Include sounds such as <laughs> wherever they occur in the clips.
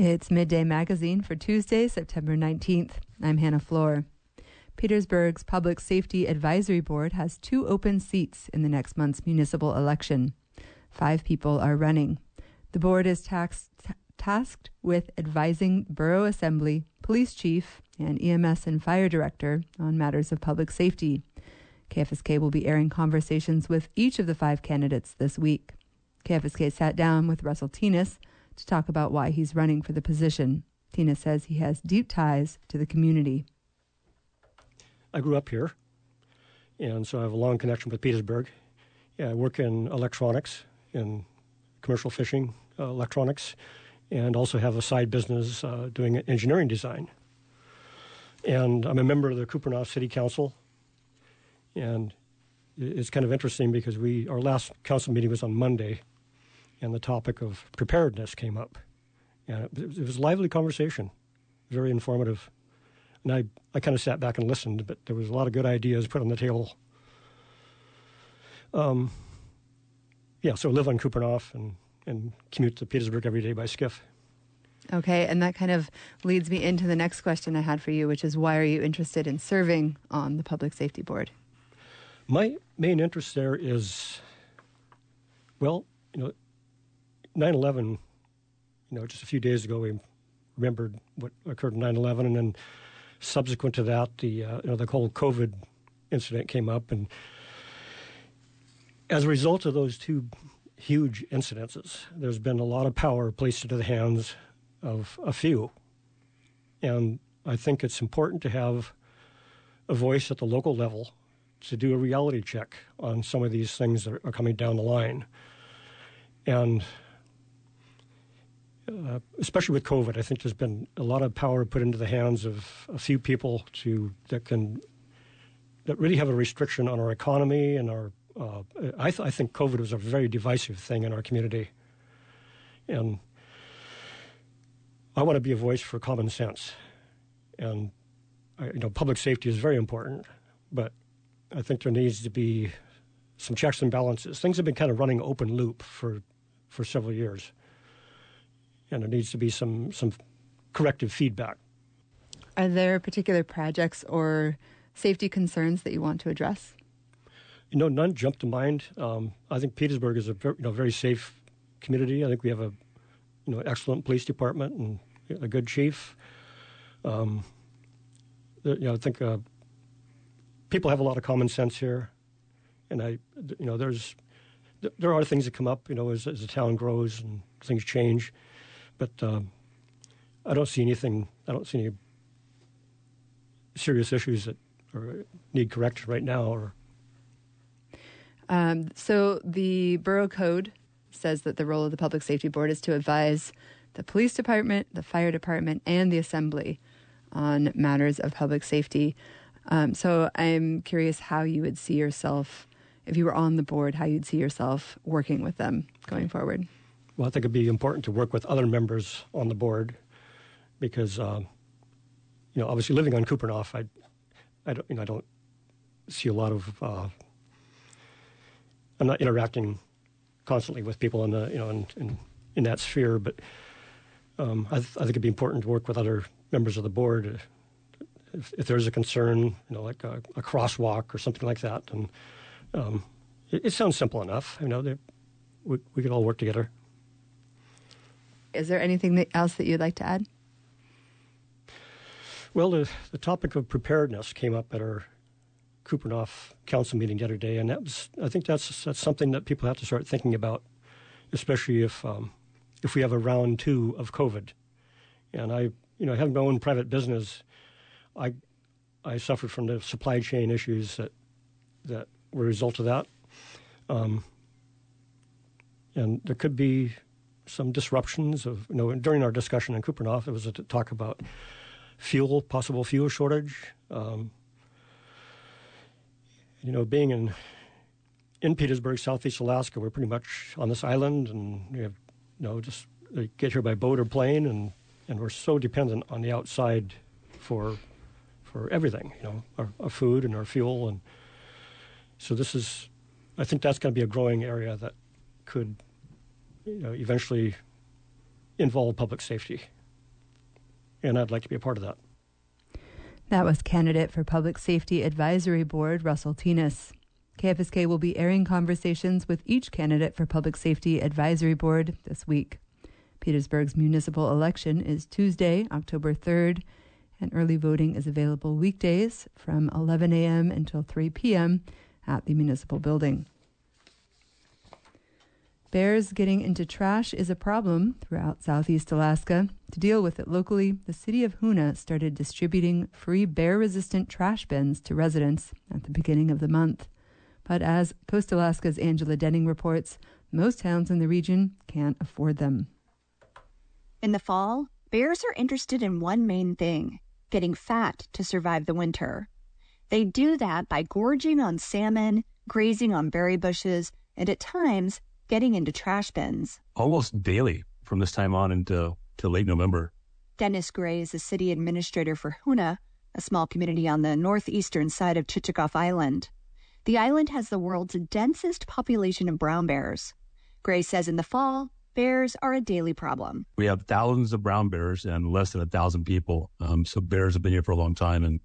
It's Midday Magazine for Tuesday, September 19th. I'm Hannah Floor. Petersburg's Public Safety Advisory Board has two open seats in the next month's municipal election. Five people are running. The board is tasked with advising Borough Assembly, Police Chief, and EMS and Fire Director on matters of public safety. KFSK will be airing conversations with each of the five candidates this week. KFSK sat down with Russel Thynes to talk about why he's running for the position. Thynes says he has deep ties to the community. I grew up here, and so I have a long connection with Petersburg. I work in electronics, in commercial fishing uh, electronics, and also have a side business uh, doing engineering design. And I'm a member of the Kupreanof City Council, and it's kind of interesting because we our last council meeting was on Monday, and the topic of preparedness came up. And it, it was a lively conversation, very informative. And I, I kind of sat back and listened, but there was a lot of good ideas put on the table. Um, yeah, so I live on Kupreanof and, and commute to Petersburg every day by skiff. Okay, and that kind of leads me into the next question I had for you, which is why are you interested in serving on the Public Safety Board? My main interest there is, well, you know, 9 11, you know, just a few days ago, we remembered what occurred in 9 11. And then subsequent to that, the, uh, you know, the whole COVID incident came up. And as a result of those two huge incidences, there's been a lot of power placed into the hands of a few. And I think it's important to have a voice at the local level to do a reality check on some of these things that are coming down the line. And uh, especially with COVID, I think there's been a lot of power put into the hands of a few people to that can that really have a restriction on our economy and our. Uh, I, th- I think COVID was a very divisive thing in our community, and I want to be a voice for common sense, and I, you know, public safety is very important, but I think there needs to be some checks and balances. Things have been kind of running open loop for for several years and there needs to be some some corrective feedback. Are there particular projects or safety concerns that you want to address? You know, none jump to mind. Um, I think Petersburg is a very, you know very safe community. I think we have a you know excellent police department and a good chief. Um, you know, I think uh, people have a lot of common sense here, and I, you know, there's there are things that come up, you know, as, as the town grows and things change. But um, I don't see anything. I don't see any serious issues that are, need correction right now. Or um, so the borough code says that the role of the public safety board is to advise the police department, the fire department, and the assembly on matters of public safety. Um, so I'm curious how you would see yourself if you were on the board, how you'd see yourself working with them going forward. Well, I think it'd be important to work with other members on the board because, uh, you know, obviously living on Kupreanof, I, I don't, you know, I don't see a lot of. Uh, I'm not interacting constantly with people in the, you know, in, in, in that sphere, but um, I, th- I, think it'd be important to work with other members of the board. If, if there's a concern, you know, like a, a, crosswalk or something like that, and um, it, it, sounds simple enough. You know, we, we could all work together. Is there anything that, else that you'd like to add? Well, the, the topic of preparedness came up at our Kupreanof council meeting the other day, and that was, I think that's that's something that people have to start thinking about, especially if um, if we have a round two of COVID. And I, you know, having my own private business, I I suffered from the supply chain issues that that were a result of that, um, and there could be some disruptions of you know during our discussion in Kupreanof, there was a talk about fuel, possible fuel shortage. Um, you know, being in in Petersburg, Southeast Alaska, we're pretty much on this island, and we have you know just get here by boat or plane, and and we're so dependent on the outside for for everything. You know, our, our food and our fuel, and so this is. I think that's going to be a growing area that could you know, eventually involve public safety. and I'd like to be a part of that. That was candidate for Public Safety Advisory Board, Russel Thynes. KFSK will be airing conversations with each candidate for Public Safety Advisory Board this week. Petersburg's municipal election is Tuesday, October 3rd, and early voting is available weekdays from 11 a.m. until 3 p.m. at the municipal building. Bears getting into trash is a problem throughout southeast Alaska. To deal with it locally, the city of Hoonah started distributing free bear resistant trash bins to residents at the beginning of the month. But as Coast Alaska's Angela Denning reports, most towns in the region can't afford them. In the fall, bears are interested in one main thing getting fat to survive the winter. They do that by gorging on salmon, grazing on berry bushes, and at times getting into trash bins. Almost daily from this time on until to late November. Dennis Gray is the city administrator for Hoonah, a small community on the northeastern side of Chichagof Island. The island has the world's densest population of brown bears. Gray says in the fall, bears are a daily problem. We have thousands of brown bears and less than a thousand people. Um, so bears have been here for a long time and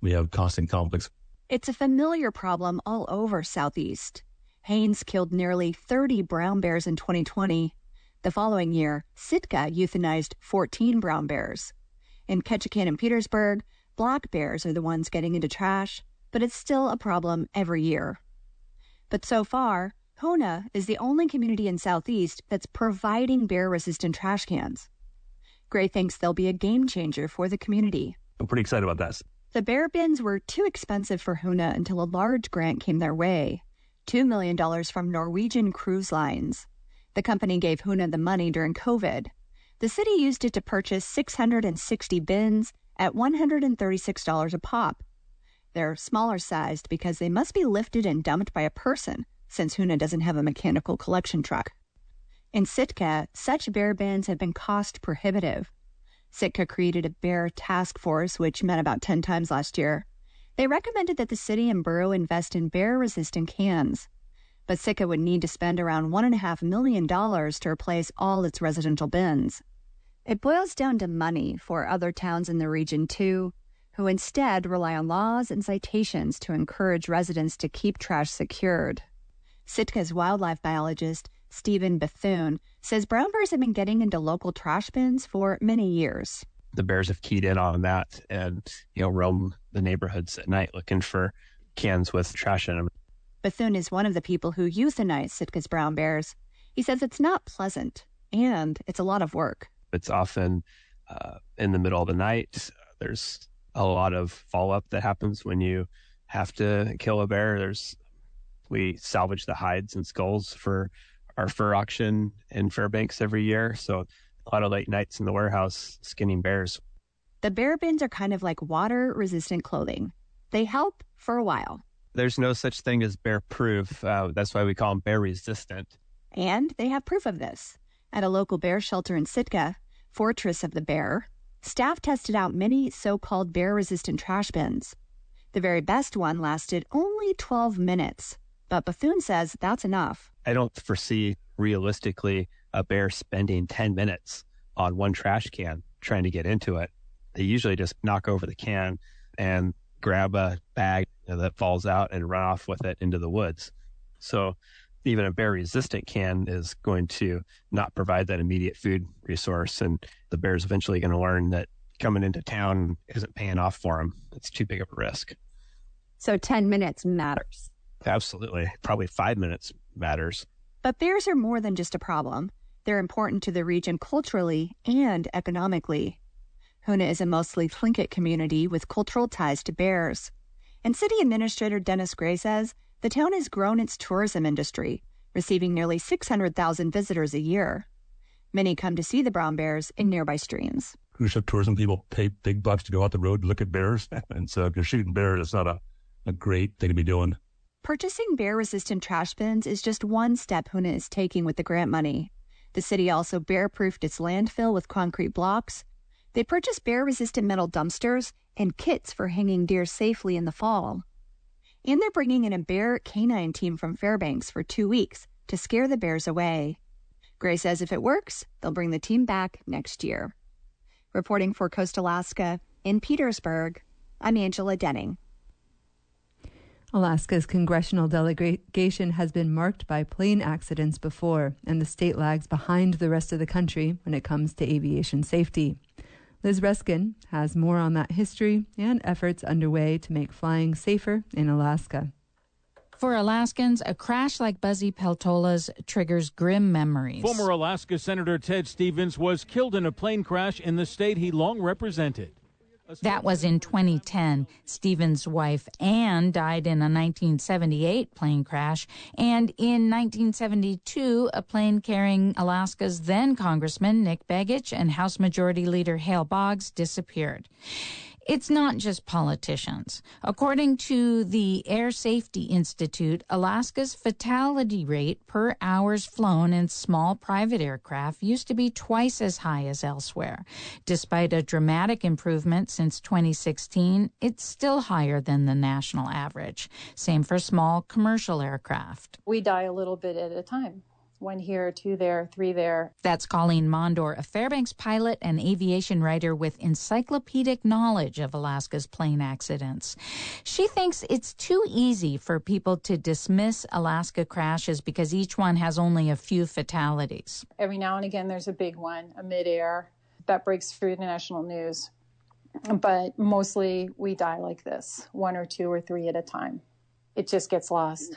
we have constant conflicts. It's a familiar problem all over Southeast. Haines killed nearly 30 brown bears in 2020. The following year, Sitka euthanized 14 brown bears. In Ketchikan and Petersburg, black bears are the ones getting into trash, but it's still a problem every year. But so far, Hoonah is the only community in Southeast that's providing bear resistant trash cans. Gray thinks they'll be a game changer for the community. I'm pretty excited about that. The bear bins were too expensive for Hoonah until a large grant came their way $2 million from Norwegian Cruise Lines. The company gave Hoonah the money during COVID. The city used it to purchase 660 bins at $136 a pop. They're smaller sized because they must be lifted and dumped by a person, since Hoonah doesn't have a mechanical collection truck. In Sitka, such bear bins have been cost prohibitive. Sitka created a bear task force, which met about 10 times last year. They recommended that the city and borough invest in bear resistant cans. But Sitka would need to spend around $1.5 million to replace all its residential bins. It boils down to money for other towns in the region, too, who instead rely on laws and citations to encourage residents to keep trash secured. Sitka's wildlife biologist, Stephen Bethune, says brown bears have been getting into local trash bins for many years. The bears have keyed in on that and, you know, roam the neighborhoods at night looking for cans with trash in them. Bethune is one of the people who euthanize Sitka's brown bears. He says it's not pleasant and it's a lot of work. It's often uh, in the middle of the night. There's a lot of follow up that happens when you have to kill a bear. There's we salvage the hides and skulls for our fur auction in Fairbanks every year. So a lot of late nights in the warehouse skinning bears. The bear bins are kind of like water resistant clothing. They help for a while. There's no such thing as bear proof. Uh, that's why we call them bear resistant. And they have proof of this. At a local bear shelter in Sitka, Fortress of the Bear, staff tested out many so called bear resistant trash bins. The very best one lasted only 12 minutes, but Bethune says that's enough. I don't foresee realistically a bear spending 10 minutes on one trash can trying to get into it. They usually just knock over the can and grab a bag that falls out and run off with it into the woods. So even a bear resistant can is going to not provide that immediate food resource. And the bear's eventually going to learn that coming into town isn't paying off for them. It's too big of a risk. So 10 minutes matters. Absolutely. Probably five minutes matters. But bears are more than just a problem. They're important to the region culturally and economically. Hoonah is a mostly Tlingit community with cultural ties to bears. And City Administrator Dennis Gray says the town has grown its tourism industry, receiving nearly 600,000 visitors a year. Many come to see the brown bears in nearby streams. Cruise ship tourism people pay big bucks to go out the road to look at bears. <laughs> And so if you're shooting bears, it's not a, a great thing to be doing. Purchasing bear resistant trash bins is just one step Hoonah is taking with the grant money. The city also bear proofed its landfill with concrete blocks. They purchased bear resistant metal dumpsters and kits for hanging deer safely in the fall. And they're bringing in a bear canine team from Fairbanks for two weeks to scare the bears away. Gray says if it works, they'll bring the team back next year. Reporting for Coast Alaska in Petersburg, I'm Angela Denning. Alaska's congressional delegation has been marked by plane accidents before, and the state lags behind the rest of the country when it comes to aviation safety. Liz Ruskin has more on that history and efforts underway to make flying safer in Alaska. For Alaskans, a crash like Buzzy Peltola's triggers grim memories. Former Alaska Senator Ted Stevens was killed in a plane crash in the state he long represented. That was in 2010. Stevens' wife Anne died in a 1978 plane crash, and in 1972, a plane carrying Alaska's then Congressman Nick Begich and House Majority Leader Hale Boggs disappeared. It's not just politicians. According to the Air Safety Institute, Alaska's fatality rate per hours flown in small private aircraft used to be twice as high as elsewhere. Despite a dramatic improvement since 2016, it's still higher than the national average. Same for small commercial aircraft. We die a little bit at a time one here, two there, three there. That's Colleen Mondor, a Fairbanks pilot and aviation writer with encyclopedic knowledge of Alaska's plane accidents. She thinks it's too easy for people to dismiss Alaska crashes because each one has only a few fatalities. Every now and again, there's a big one, a midair, that breaks through the national news. But mostly we die like this, one or two or three at a time. It just gets lost.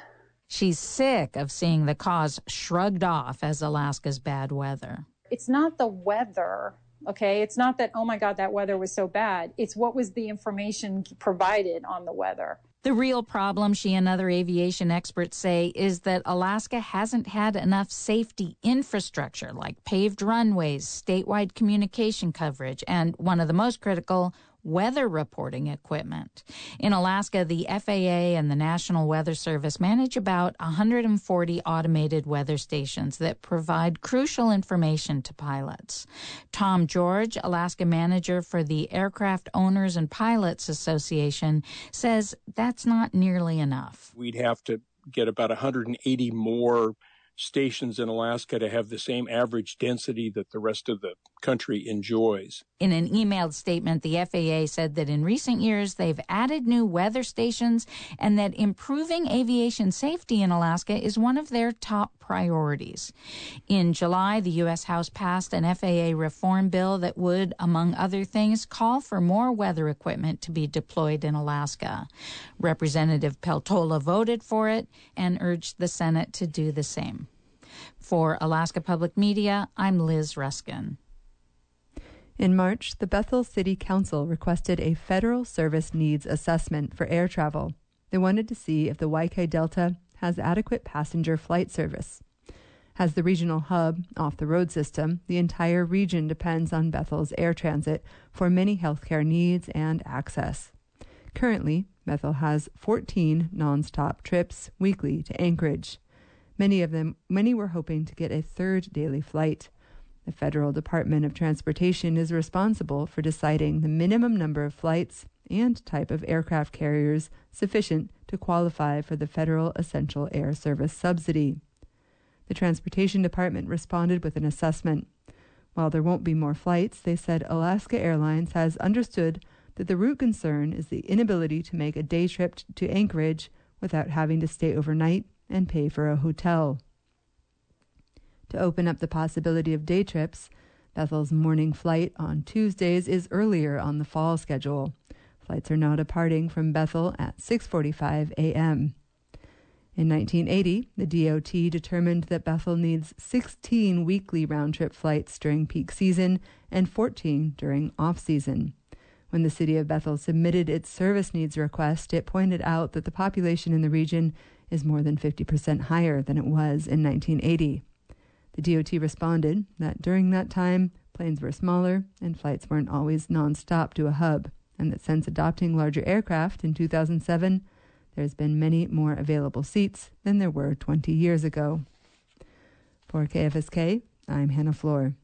She's sick of seeing the cause shrugged off as Alaska's bad weather. It's not the weather, okay? It's not that, oh my God, that weather was so bad. It's what was the information provided on the weather. The real problem, she and other aviation experts say, is that Alaska hasn't had enough safety infrastructure like paved runways, statewide communication coverage, and one of the most critical, weather reporting equipment. In Alaska, the FAA and the National Weather Service manage about 140 automated weather stations that provide crucial information to pilots. Tom George, Alaska manager for the Aircraft Owners and Pilots Association, says that's not nearly enough. We'd have to get about 180 more stations in Alaska to have the same average density that the rest of the country enjoys. In an emailed statement, the FAA said that in recent years they've added new weather stations and that improving aviation safety in Alaska is one of their top priorities. In July, the U.S. House passed an FAA reform bill that would, among other things, call for more weather equipment to be deployed in Alaska. Representative Peltola voted for it and urged the Senate to do the same. For Alaska Public Media, I'm Liz Ruskin. In March, the Bethel City Council requested a federal service needs assessment for air travel. They wanted to see if the YK Delta has adequate passenger flight service. As the regional hub off the road system, the entire region depends on Bethel's air transit for many healthcare needs and access. Currently, Bethel has 14 nonstop trips weekly to Anchorage. Many of them, many were hoping to get a third daily flight. The Federal Department of Transportation is responsible for deciding the minimum number of flights and type of aircraft carriers sufficient to qualify for the Federal Essential Air Service subsidy. The Transportation Department responded with an assessment. While there won't be more flights, they said Alaska Airlines has understood that the root concern is the inability to make a day trip to Anchorage without having to stay overnight and pay for a hotel to open up the possibility of day trips. Bethel's morning flight on Tuesdays is earlier on the fall schedule. Flights are now departing from Bethel at 6:45 a.m. In 1980, the DOT determined that Bethel needs 16 weekly round-trip flights during peak season and 14 during off-season. When the city of Bethel submitted its service needs request, it pointed out that the population in the region is more than 50% higher than it was in 1980. The DOT responded that during that time, planes were smaller and flights weren't always nonstop to a hub, and that since adopting larger aircraft in 2007, there's been many more available seats than there were 20 years ago. For KFSK, I'm Hannah Floor.